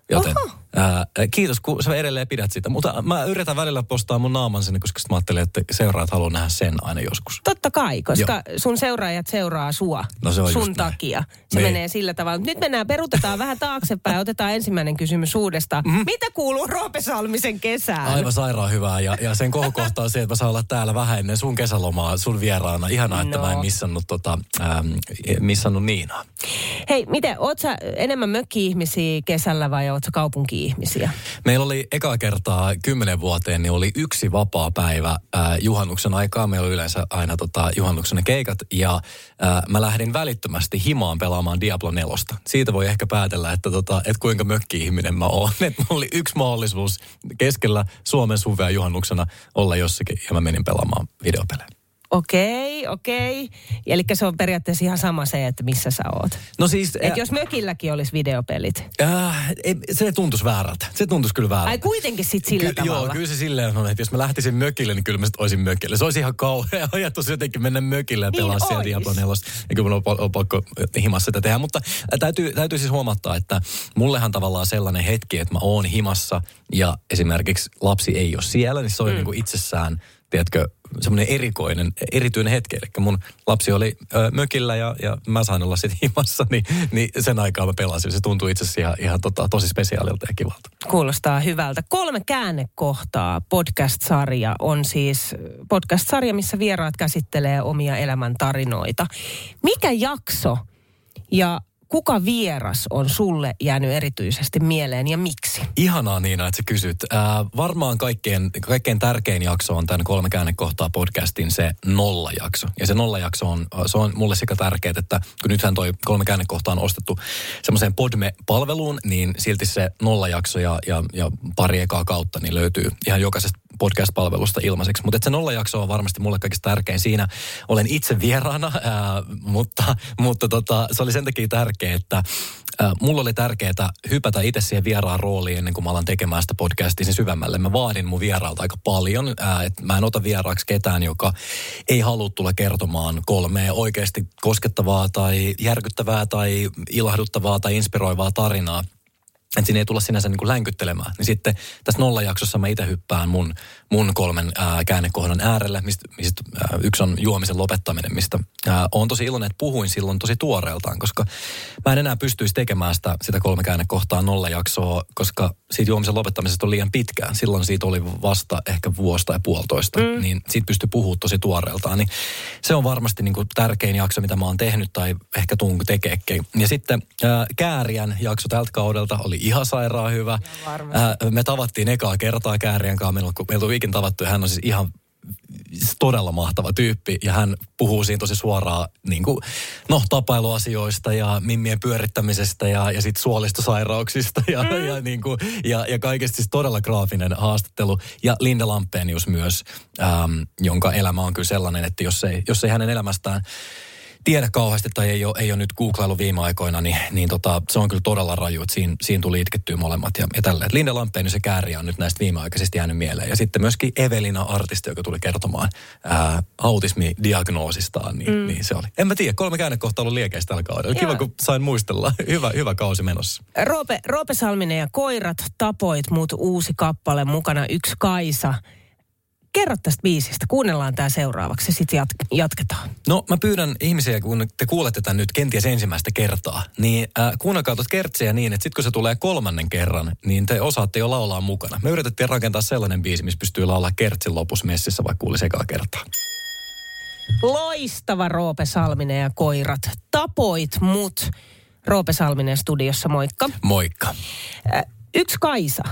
Joten ää, kiitos, kun sä edelleen pidät sitä. Mutta mä yritän välillä postaa mun naaman sinne, koska mä ajattelin, että seuraat haluaa nähdä sen aina joskus. Totta kai, koska sun seuraajat seuraa sua No se on sun just näin. takia. Se Niin. menee sillä tavalla. Nyt mennään, perutetaan vähän taaksepäin ja otetaan ensimmäinen kysymys uudestaan. Mhm. Mitä kuuluu Roope Salmisen kesään? Aivan sairaan hyvää. Ja, ja sen kohokohta on se, että mä saan olla täällä vähän ennen sun kesälomaa sun vieraana. Ihanaa, että No. mä en missannut, tota, ähm, missannut Niinaa. Hei, miten, oot sä enemmän mökki-ihmisiä kesällä vai oot sä kaupunki-ihmisiä? Meillä oli eka kertaa kymmenen vuoteen, niin oli yksi vapaa päivä äh, juhannuksen aikaa. Meillä oli yleensä aina tota, juhannuksen ne keikat. Ja äh, mä lähdin välittömästi himaan pelaamaan Diablo 4. Siitä voi ehkä päätellä, että, tota, että kuinka mökki-ihminen mä oon. Että mulla oli yksi mahdollisuus keskellä Suomen suvea juhannuksena olla jossakin. Ja mä menin pelaamaan videopelejä. Okei, okei. Eli se on periaatteessa ihan sama se, että missä sä oot. No siis... Et jos mökilläkin olisi videopelit. Äh, ei, se tuntuisi väärältä. Se tuntuisi kyllä väärältä. Ai kuitenkin sit sillä Ky- tavalla. Joo, kyllä se silleen on, että jos mä lähtisin mökille, niin kyllä mä sit olisin mökille. Se olisi ihan kauhea ajatus jotenkin mennä mökille ja Niin pelaa siellä ois. Diablo 4. Ja kyllä mun on, on pakko himassa sitä tehdä. Mutta äh, täytyy, täytyy siis huomattaa, että mullehan tavallaan sellainen hetki, että mä oon himassa ja esimerkiksi lapsi ei ole siellä, niin se on mm. niin kuin itsessään, tiedätkö, semmoinen erikoinen, erityinen hetki. Eli mun lapsi oli ö, mökillä ja, ja mä sain olla sitten himassa, niin, niin sen aikaa mä pelasin. Se tuntui itse asiassa ihan, ihan tota, tosi spesiaalilta ja kivalta. Kuulostaa hyvältä. Kolme käännekohtaa podcast-sarja on siis podcast-sarja, missä vieraat käsittelee omia elämäntarinoita. Mikä jakso ja kuka vieras on sulle jäänyt erityisesti mieleen ja miksi? Ihanaa Niina, että sä kysyt. Äh, varmaan kaikkein, kaikkein tärkein jakso on tämän kolme käännekohtaa podcastin se nollajakso. Ja se nollajakso on, se on mulle sekä tärkeää, että kun nythän toi kolme käännekohtaa on ostettu semmoiseen Podme-palveluun, niin silti se nollajakso ja, ja, ja pari ekaa kautta niin löytyy ihan jokaisesta podcast-palvelusta ilmaiseksi. Mutta se nollajakso on varmasti mulle kaikista tärkein. Siinä olen itse vieraana, ää, mutta, mutta tota, se oli sen takia tärkeä, että ää, mulla oli tärkeää hypätä itse siihen vieraan rooliin ennen kuin mä alan tekemään sitä podcastia sen syvemmälle. Mä vaadin mun vieraalta aika paljon, ää, että mä en ota vieraaksi ketään, joka ei halua tulla kertomaan kolmea oikeasti koskettavaa tai järkyttävää tai ilahduttavaa tai inspiroivaa tarinaa että siinä ei tulla sinänsä niin kuin länkyttelemään. Niin sitten tässä nollajaksossa mä itse hyppään mun, mun kolmen ää, käännekohdan äärelle, mistä, mistä ää, yksi on juomisen lopettaminen, mistä ää, on tosi iloinen, että puhuin silloin tosi tuoreeltaan, koska mä en enää pystyisi tekemään sitä, sitä kolme käännekohtaa nollajaksoa, koska siitä juomisen lopettamisesta on liian pitkään. Silloin siitä oli vasta ehkä vuosta tai puolitoista, mm. niin siitä pystyy puhumaan tosi tuoreeltaan. Niin se on varmasti niin kuin tärkein jakso, mitä mä oon tehnyt tai ehkä tuun tekeekin. Ja sitten ää, Kääriän jakso tältä kaudelta oli ihan sairaan hyvä. Ää, me tavattiin ekaa kertaa Kääriän kanssa. Meillä, on- meillä on ikin tavattu ja hän on siis ihan todella mahtava tyyppi ja hän puhuu siinä tosi suoraan niin kuin, no, tapailuasioista ja mimmien pyörittämisestä ja, ja sitten suolistosairauksista ja, mm. ja, niin kuin, ja, ja kaikesta siis todella graafinen haastattelu. Ja Linda Lampenius myös, äm, jonka elämä on kyllä sellainen, että jos ei, jos ei hänen elämästään tiedä kauheasti tai ei ole, ei ole nyt googlailu viime aikoina, niin, niin tota, se on kyllä todella raju, että siinä, siinä tuli itkettyä molemmat ja, ja tälleen. Linda Lampeen se kääriä on nyt näistä viimeaikaisesti jäänyt mieleen. Ja sitten myöskin Evelina Artisti, joka tuli kertomaan ää, autismidiagnoosistaan, niin, mm. niin se oli. En mä tiedä, kolme käännekohtaa ollut liekeistä tällä kaudella. Kiva, kun sain muistella. Hyvä, hyvä kausi menossa. Roope, Roope Salminen ja Koirat tapoit mut uusi kappale mukana yksi Kaisa – kerro tästä biisistä. Kuunnellaan tämä seuraavaksi ja sitten jat- jatketaan. No mä pyydän ihmisiä, kun te kuulette tämän nyt kenties ensimmäistä kertaa, niin äh, kuunnelkaa tuota kertsiä niin, että sitten kun se tulee kolmannen kerran, niin te osaatte jo laulaa mukana. Me yritettiin rakentaa sellainen biisi, missä pystyy laulaa kertsin lopussa messissä, vaikka kuulisi ekaa kertaa. Loistava Roope Salminen ja koirat. Tapoit mut. Roope Salminen studiossa, moikka. Moikka. Äh, yksi Kaisa.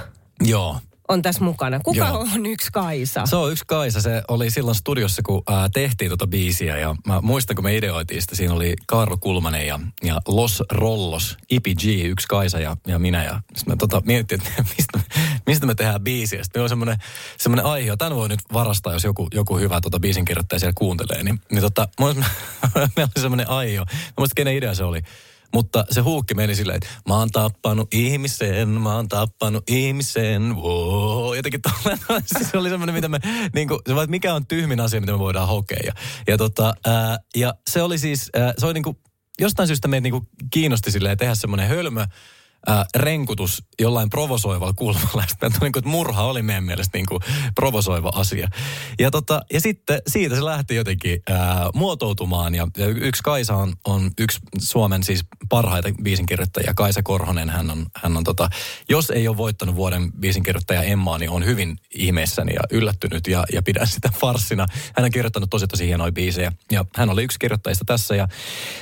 Joo on tässä mukana. Kuka Joo. on yksi Kaisa? Se on yksi Kaisa. Se oli silloin studiossa, kun ää, tehtiin tuota biisiä. Ja mä muistan, kun me ideoitiin sitä. Siinä oli Karlo Kulmanen ja, ja Los Rollos, Ipi G, yksi Kaisa ja, ja minä. Ja sitten me tota, mietittiin, että mistä, mistä me tehdään biisiä. Sitten on semmoinen, semmoinen aihe, tämän voi nyt varastaa, jos joku, joku hyvä tota, biisin kirjoittaja siellä kuuntelee. Niin, niin tota, meillä oli semmoinen aihe. Mä muistan, kenen idea se oli. Mutta se huukki meni silleen, että mä oon tappanut ihmisen, mä oon tappanut ihmisen, wow. Jotenkin tolleen, siis se oli semmoinen, mitä me, niin kuin, se vaan, että mikä on tyhmin asia, mitä me voidaan hokea. Ja, ja, tota, ää, ja se oli siis, ää, se oli niin kuin, jostain syystä meitä niin kuin kiinnosti silleen tehdä semmoinen hölmö, äh, renkutus jollain provosoivalla kulmalla. Sitten kuin, että murha oli meidän mielestä niin kuin provosoiva asia. Ja, tota, ja sitten siitä se lähti jotenkin äh, muotoutumaan. Ja, ja yksi Kaisa on, on yksi Suomen siis parhaita biisinkirjoittajia. Kaisa Korhonen, hän on, hän on tota, jos ei ole voittanut vuoden biisinkirjoittaja Emmaa, niin on hyvin ihmeessäni ja yllättynyt ja, ja pidän sitä farssina. Hän on kirjoittanut tosi tosi hienoja biisejä ja hän oli yksi kirjoittajista tässä ja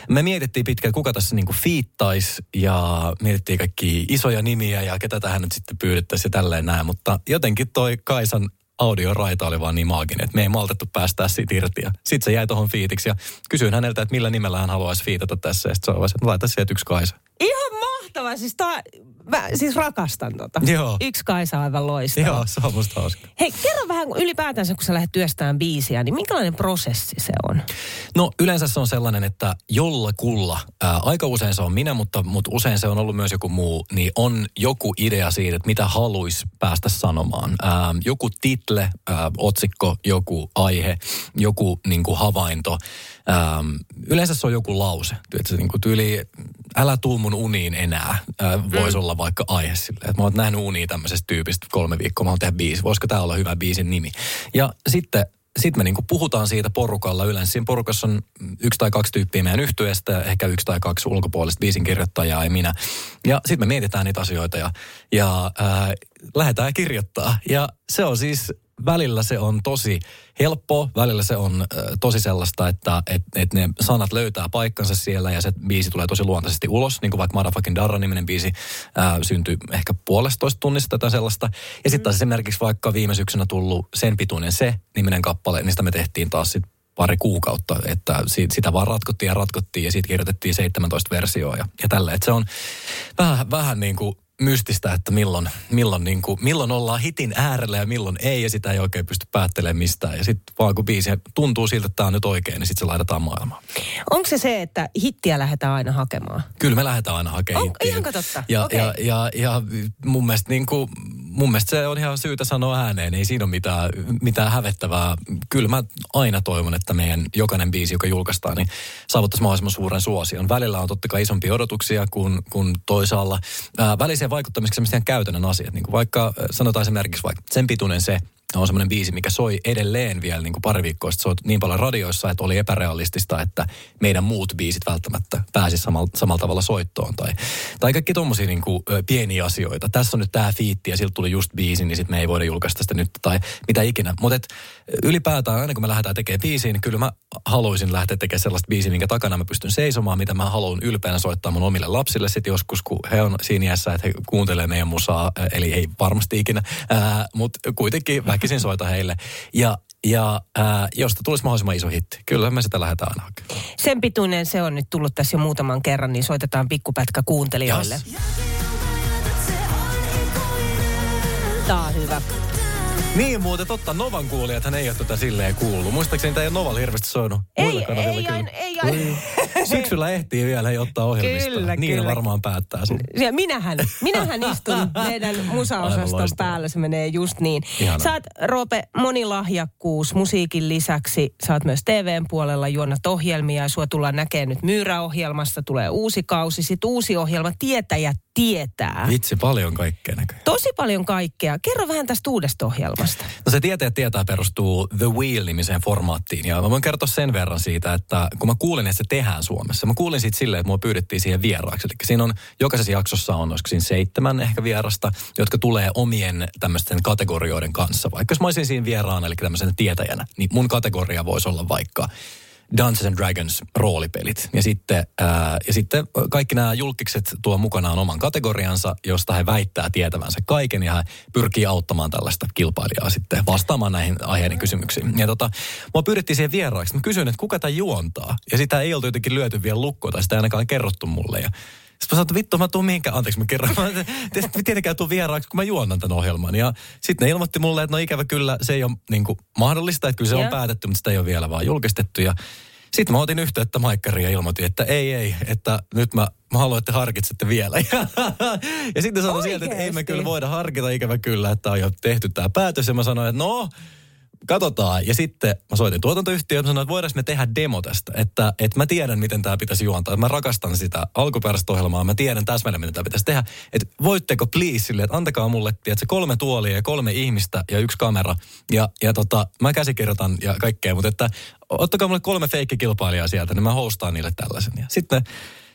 me mietittiin pitkään, kuka tässä niin kuin fiittaisi ja mietittiin kaikki isoja nimiä ja ketä tähän nyt sitten pyydettäisiin ja tälleen näin. Mutta jotenkin toi Kaisan audioraita oli vaan niin maaginen, että me ei maltettu päästää siitä irti. Ja sitten se jäi tuohon fiitiksi ja kysyin häneltä, että millä nimellä hän haluaisi fiitata tässä. Ja sitten se on että laita sieltä yksi Kaisa. Ihan mahtavaa. Siis, ta, mä siis rakastan tota. Joo. Yksi Kaisa aivan loistava. Joo, se on musta hauska. Hei, kerro vähän ylipäätänsä, kun sä lähdet työstämään biisiä, niin minkälainen prosessi se on? No yleensä se on sellainen, että jollakulla, ää, aika usein se on minä, mutta, mutta usein se on ollut myös joku muu, niin on joku idea siitä, että mitä haluaisi päästä sanomaan. Ää, joku title, ää, otsikko, joku aihe, joku niin kuin havainto. Ää, yleensä se on joku lause. Että niin kuin tyyli, älä tuu mun uniin enää, voisi mm. olla vaikka aihe sille. Mä oon nähnyt unia tämmöisestä tyypistä kolme viikkoa, mä oon tehdä biisi. Voisiko tämä olla hyvä biisin nimi? Ja sitten sitten me niinku puhutaan siitä porukalla. Yleensä siinä porukassa on yksi tai kaksi tyyppiä meidän yhtyeestä, ehkä yksi tai kaksi ulkopuolista biisinkirjoittajaa ja minä. Ja sitten me mietitään niitä asioita ja, ja äh, lähdetään kirjoittaa. Ja se on siis välillä se on tosi helppoa, välillä se on äh, tosi sellaista, että et, et ne sanat löytää paikkansa siellä ja se biisi tulee tosi luontaisesti ulos, niin kuin vaikka Motherfucking Darra-niminen biisi äh, syntyi ehkä puolestoista tunnista tai sellaista. Ja sitten taas esimerkiksi vaikka viime syksynä tullut Sen pituinen se niminen kappale, niin sitä me tehtiin taas sit pari kuukautta, että sitä vaan ratkottiin ja ratkottiin ja siitä kirjoitettiin 17 versioa ja, ja tälle. Että se on vähän, vähän niin kuin mystistä, että milloin, milloin, niin kuin, milloin ollaan hitin äärellä ja milloin ei, ja sitä ei oikein pysty päättelemään mistään. Ja sitten vaan kun biisi tuntuu siltä, että tämä on nyt oikein, niin sitten se laitetaan maailmaan. Onko se se, että hittiä lähdetään aina hakemaan? Kyllä me lähdetään aina hakemaan hittiä. Ihan totta. Ja, okay. ja, ja, ja mun mielestä niin kuin, mun mielestä se on ihan syytä sanoa ääneen. Ei siinä ole mitään, mitään hävettävää. Kyllä mä aina toivon, että meidän jokainen biisi, joka julkaistaan, niin saavuttaisi mahdollisimman suuren suosion. Välillä on totta kai isompia odotuksia kuin, kuin toisaalla. Ää, väliseen vaikuttamiseksi käytännön asiat. Niin kuin vaikka sanotaan esimerkiksi vaikka sen pituinen se, on semmoinen biisi, mikä soi edelleen vielä niin kuin pari viikkoa sitten. Soi niin paljon radioissa, että oli epärealistista, että meidän muut biisit välttämättä pääsi samalla, samalla tavalla soittoon. Tai, tai kaikki tuommoisia niin kuin, pieniä asioita. Tässä on nyt tämä fiitti ja siltä tuli just biisi, niin sitten me ei voida julkaista sitä nyt tai mitä ikinä. Mutta ylipäätään aina kun me lähdetään tekemään biisiä, niin kyllä mä haluaisin lähteä tekemään sellaista biisiä, minkä takana mä pystyn seisomaan, mitä mä haluan ylpeänä soittaa mun omille lapsille sitten joskus, kun he on siinä iässä, että he kuuntelee meidän musaa, eli ei varmasti ikinä, mutta kuitenkin väkisin soita heille. Ja ja ää, josta tulisi mahdollisimman iso hitti. Kyllä me sitä lähdetään aina hakemaan. Sen pituinen se on nyt tullut tässä jo muutaman kerran, niin soitetaan pikkupätkä kuuntelijoille. Jas. Tää on hyvä. Niin muuten totta, Novan kuulijat hän ei ole tätä silleen kuullut. Muistaakseni tämä ei ole Novalla hirveästi soinut. Ei, ei, kyllä. aina, ei aina. Syksyllä ehtii vielä ei ottaa ohjelmista. Kyllä, niin kyllä. varmaan päättää sen. Ja minähän, minähän istun meidän musaosaston päällä, se menee just niin. Ihanaa. Saat Roope monilahjakkuus musiikin lisäksi, saat myös TVn puolella juonnat ohjelmia ja sua tullaan näkemään nyt Myyrä-ohjelmasta, tulee uusi kausi, sitten uusi ohjelma Tietäjä tietää. Vitsi, paljon kaikkea näköjään. Tosi paljon kaikkea. Kerro vähän tästä uudesta ohjelmasta. No se tietää tietää perustuu The Wheel-nimiseen formaattiin. Ja mä voin kertoa sen verran siitä, että kun mä kuulin, että se tehdään Suomessa. Mä kuulin siitä silleen, että mua pyydettiin siihen vieraaksi. Eli siinä on, jokaisessa jaksossa on, olisiko siinä seitsemän ehkä vierasta, jotka tulee omien tämmöisten kategorioiden kanssa. Vaikka jos mä olisin siinä vieraana, eli tämmöisenä tietäjänä, niin mun kategoria voisi olla vaikka Dungeons and Dragons roolipelit. Ja sitten, ää, ja sitten kaikki nämä julkikset tuo mukanaan oman kategoriansa, josta he väittää tietävänsä kaiken ja he pyrkii auttamaan tällaista kilpailijaa sitten vastaamaan näihin aiheiden kysymyksiin. Ja tota, mua pyydettiin siihen vieraaksi. Mä kysyin, että kuka tämä juontaa? Ja sitä ei oltu jotenkin lyöty vielä lukkoon tai sitä ei ainakaan kerrottu mulle. Ja sitten mä sanoin, että vittu, mä tuun mihinkään, anteeksi mä kerron, mä te- te- tietenkään tuun vieraaksi, kun mä juonnan tämän ohjelman. Ja sitten ne ilmoitti mulle, että no ikävä kyllä, se ei ole niin kuin mahdollista, että kyllä se Joo. on päätetty, mutta sitä ei ole vielä vaan julkistettu. Ja sitten mä otin yhteyttä Maikkariin ja ilmoitin, että ei, ei, että nyt mä, mä haluan, että harkitsette vielä. ja sitten sanoin sieltä, että ei me kyllä voida harkita ikävä kyllä, että on jo tehty tämä päätös. Ja mä sanoin, että no, katsotaan. Ja sitten mä soitin tuotantoyhtiöön ja sanoin, että voidaanko me tehdä demo tästä. Että, että mä tiedän, miten tämä pitäisi juontaa. Mä rakastan sitä alkuperäistä ohjelmaa. Mä tiedän täsmälleen, miten tämä pitäisi tehdä. Että voitteko please sille, että antakaa mulle, tiedätkö, kolme tuolia ja kolme ihmistä ja yksi kamera. Ja, ja tota, mä käsikirjoitan ja kaikkea, mutta että ottakaa mulle kolme feikkikilpailijaa sieltä, niin mä hostaan niille tällaisen. Ja sitten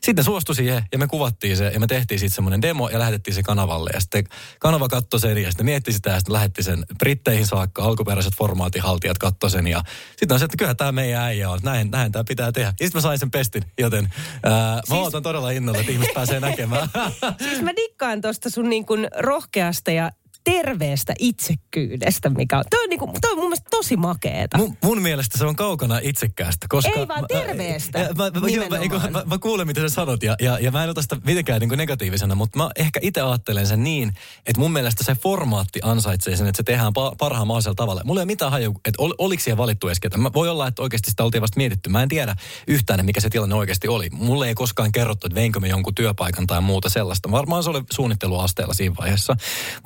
sitten suostui siihen ja me kuvattiin se ja me tehtiin sitten semmoinen demo ja lähetettiin se kanavalle. Ja sitten kanava katsoi sen ja sitten mietti sitä ja sitten lähetti sen Britteihin saakka. Alkuperäiset formaatinhaltijat katsoi sen ja sitten on se, että kyllä tämä meidän äijä on. Näin, näin tämä pitää tehdä. Ja sitten mä sain sen pestin, joten ää, mä Siis- ootan todella innolla, että ihmiset pääsee näkemään. Siis mä dikkaan tuosta sun niin kuin rohkeasta ja terveestä itsekkyydestä, mikä on. Toi on, niin kuin, toi on mun mielestä tosi makeeta. Mun, mun mielestä se on kaukana itsekkäästä, koska... Ei vaan terveestä, Mä, mä, mä, joo, mä, nimenomaan. mä, mä kuulen, mitä sä sanot, ja, ja, ja mä en ota sitä mitenkään niin kuin negatiivisena, mutta mä ehkä itse ajattelen sen niin, että mun mielestä se formaatti ansaitsee sen, että se tehdään pa- parhaan mahdollisella tavalla. Mulla ei ole mitään haju, että ol, oliko siellä valittu edes ketään. Mä, voi olla, että oikeasti sitä oltiin vasta mietitty. Mä en tiedä yhtään, mikä se tilanne oikeasti oli. Mulle ei koskaan kerrottu, että veinkö me jonkun työpaikan tai muuta sellaista. Varmaan se oli suunnitteluasteella siinä vaiheessa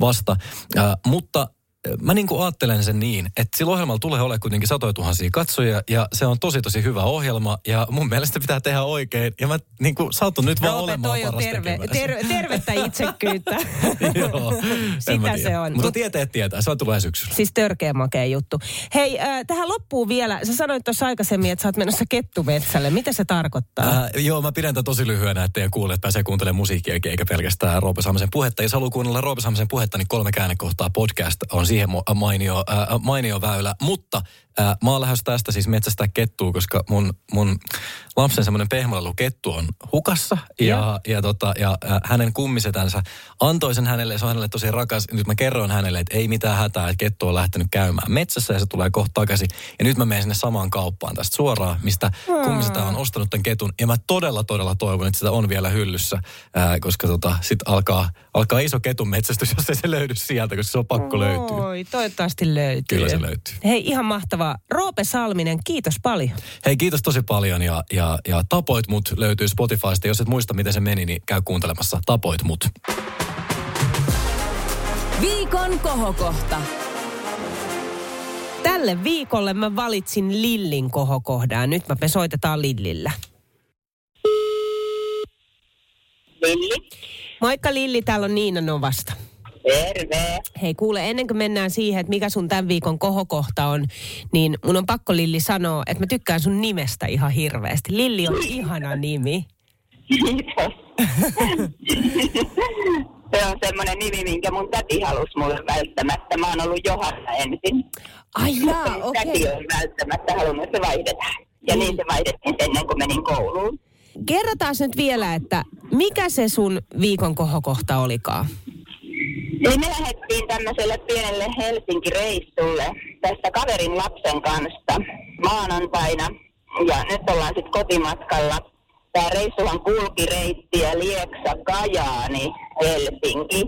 vasta. Mutta mä niin kuin ajattelen sen niin, että sillä ohjelmalla tulee olemaan kuitenkin satoja tuhansia katsojia ja se on tosi tosi hyvä ohjelma ja mun mielestä pitää tehdä oikein ja mä niin kuin satun nyt vaan Roope, olemaan paras terve, tekemään ter, sen. tervettä itsekkyyttä. Joo, Sitä se on. Mutta Mut- tieteet tietää, se on tulee syksyllä. Siis törkeä makea juttu. Hei, äh, tähän loppuu vielä. Sä sanoit tuossa aikaisemmin, että sä oot menossa kettumetsälle. Mitä se tarkoittaa? Äh, joo, mä pidän tätä tosi lyhyenä, että teidän kuulijat pääsee kuuntelemaan musiikkia eikä pelkästään Roope Samisen puhetta. Jos haluaa kuunnella Roope Samisen puhetta, niin kolme käännekohtaa podcast on siihen mainio, äh, mainio väylä. Mutta äh, mä oon lähdössä tästä siis metsästää kettua, koska mun, mun lapsen semmoinen pehmolelu kettu on hukassa. Ja, ja, tota, ja äh, hänen kummisetänsä antoi sen hänelle, se on hänelle tosi rakas. Nyt mä kerroin hänelle, että ei mitään hätää, että kettu on lähtenyt käymään metsässä ja se tulee kohta takaisin. Ja nyt mä menen sinne samaan kauppaan tästä suoraan, mistä kummisetä on ostanut tämän ketun. Ja mä todella, todella toivon, että sitä on vielä hyllyssä, ää, koska tota, sit alkaa, alkaa iso ketun metsästys, jos ei se löydy sieltä, koska se on pakko löytyä. Oi, toivottavasti löytyy. Kyllä se löytyy. Hei, ihan mahtavaa. Roope Salminen, kiitos paljon. Hei, kiitos tosi paljon ja, ja, ja Tapoit mut löytyy Spotifysta. Jos et muista, miten se meni, niin käy kuuntelemassa Tapoit mut. Viikon kohokohta. Tälle viikolle mä valitsin Lillin kohokohdan. Nyt me soitetaan Lillillä. Lilli. Moikka Lilli, täällä on Niina Novasta. Terve. Hei kuule, ennen kuin mennään siihen, että mikä sun tämän viikon kohokohta on, niin mun on pakko Lilli sanoa, että mä tykkään sun nimestä ihan hirveästi. Lilli on ihana nimi. Kiitos. Se on semmoinen nimi, minkä mun täti halusi mulle välttämättä. Mä oon ollut Johanna ensin. Ai jaa, okei. Täti ei välttämättä halunnut, että se vaihdetaan. Ja niin se vaihdettiin ennen kuin menin kouluun. Kerrotaan nyt vielä, että mikä se sun viikon kohokohta olikaan? Eli me lähdettiin tämmöiselle pienelle Helsinki-reissulle tästä kaverin lapsen kanssa maanantaina. Ja nyt ollaan sitten kotimatkalla. Tämä reissuhan kulki reittiä Lieksa, Kajaani, Helsinki.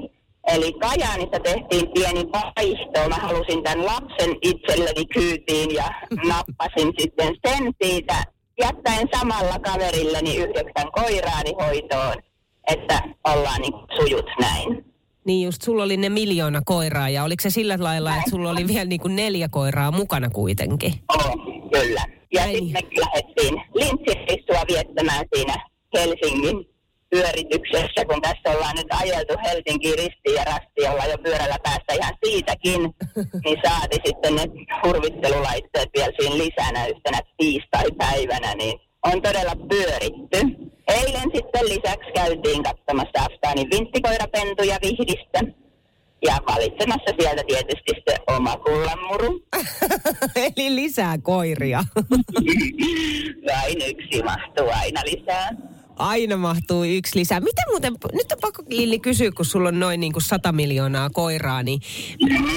Eli Kajaanissa tehtiin pieni vaihto. Mä halusin tämän lapsen itselleni kyytiin ja nappasin sitten sen siitä, jättäen samalla kaverilleni yhdeksän koiraani hoitoon, että ollaan niin sujut näin. Niin just, sulla oli ne miljoona koiraa ja oliko se sillä lailla, että sulla oli vielä niin kuin neljä koiraa mukana kuitenkin? On, kyllä. Ja sitten me lähdettiin linssireissua viettämään siinä Helsingin pyörityksessä, kun tässä ollaan nyt ajeltu Helsinkiin ristiin ja rastiin, ollaan jo pyörällä päästä ihan siitäkin, niin saati sitten ne hurvittelulaitteet vielä siinä lisänä yhtenä tiistai-päivänä, niin on todella pyöritty. Eilen sitten lisäksi käytiin katsomassa Afgaanin vinttikoirapentuja Vihdistä. Ja valitsemassa sieltä tietysti se oma kullanmuru. Eli lisää koiria. Vain yksi mahtuu aina lisää. Aina mahtuu yksi lisää. Miten muuten, nyt on pakko Lilli kysyä, kun sulla on noin niin kuin 100 miljoonaa koiraa, niin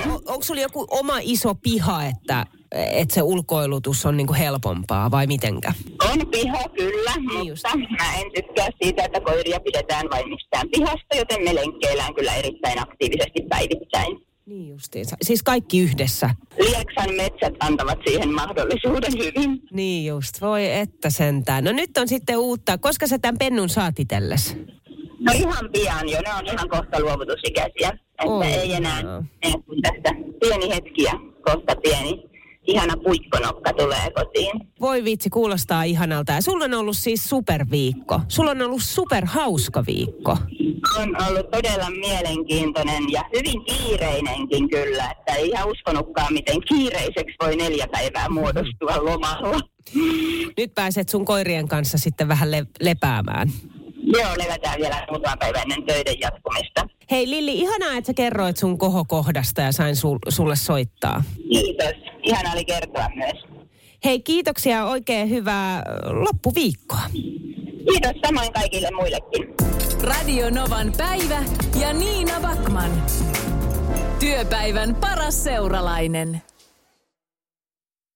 on, onko sulla joku oma iso piha, että, että se ulkoilutus on niin kuin helpompaa vai mitenkä? On piha kyllä, niin mutta mä en tykkää siitä, että koiria pidetään vain mistään pihasta, joten me lenkkeillään kyllä erittäin aktiivisesti päivittäin. Niin justiinsa. Siis kaikki yhdessä. Lieksan metsät antavat siihen mahdollisuuden hyvin. Niin just, voi että sentään. No nyt on sitten uutta. Koska sä tämän pennun saat itelles? No ihan pian jo, ne on ihan kohta luovutusikäisiä. Että Oi, ei enää, enää kuin tästä pieni hetki ja kohta pieni ihana puikkonokka tulee kotiin. Voi vitsi, kuulostaa ihanalta. Ja sulla on ollut siis superviikko. Sulla on ollut superhauska viikko. On ollut todella mielenkiintoinen ja hyvin kiireinenkin kyllä, että ei ihan uskonutkaan, miten kiireiseksi voi neljä päivää muodostua lomalla. Nyt pääset sun koirien kanssa sitten vähän le- lepäämään. Joo, levätään vielä muutama päivä ennen töiden jatkumista. Hei Lilli, ihanaa, että sä kerroit sun kohokohdasta ja sain sul- sulle soittaa. Kiitos. Ihana oli kertoa myös. Hei, kiitoksia ja oikein hyvää loppuviikkoa. Kiitos samoin kaikille muillekin. Radio Novan päivä ja Niina Backman. Työpäivän paras seuralainen.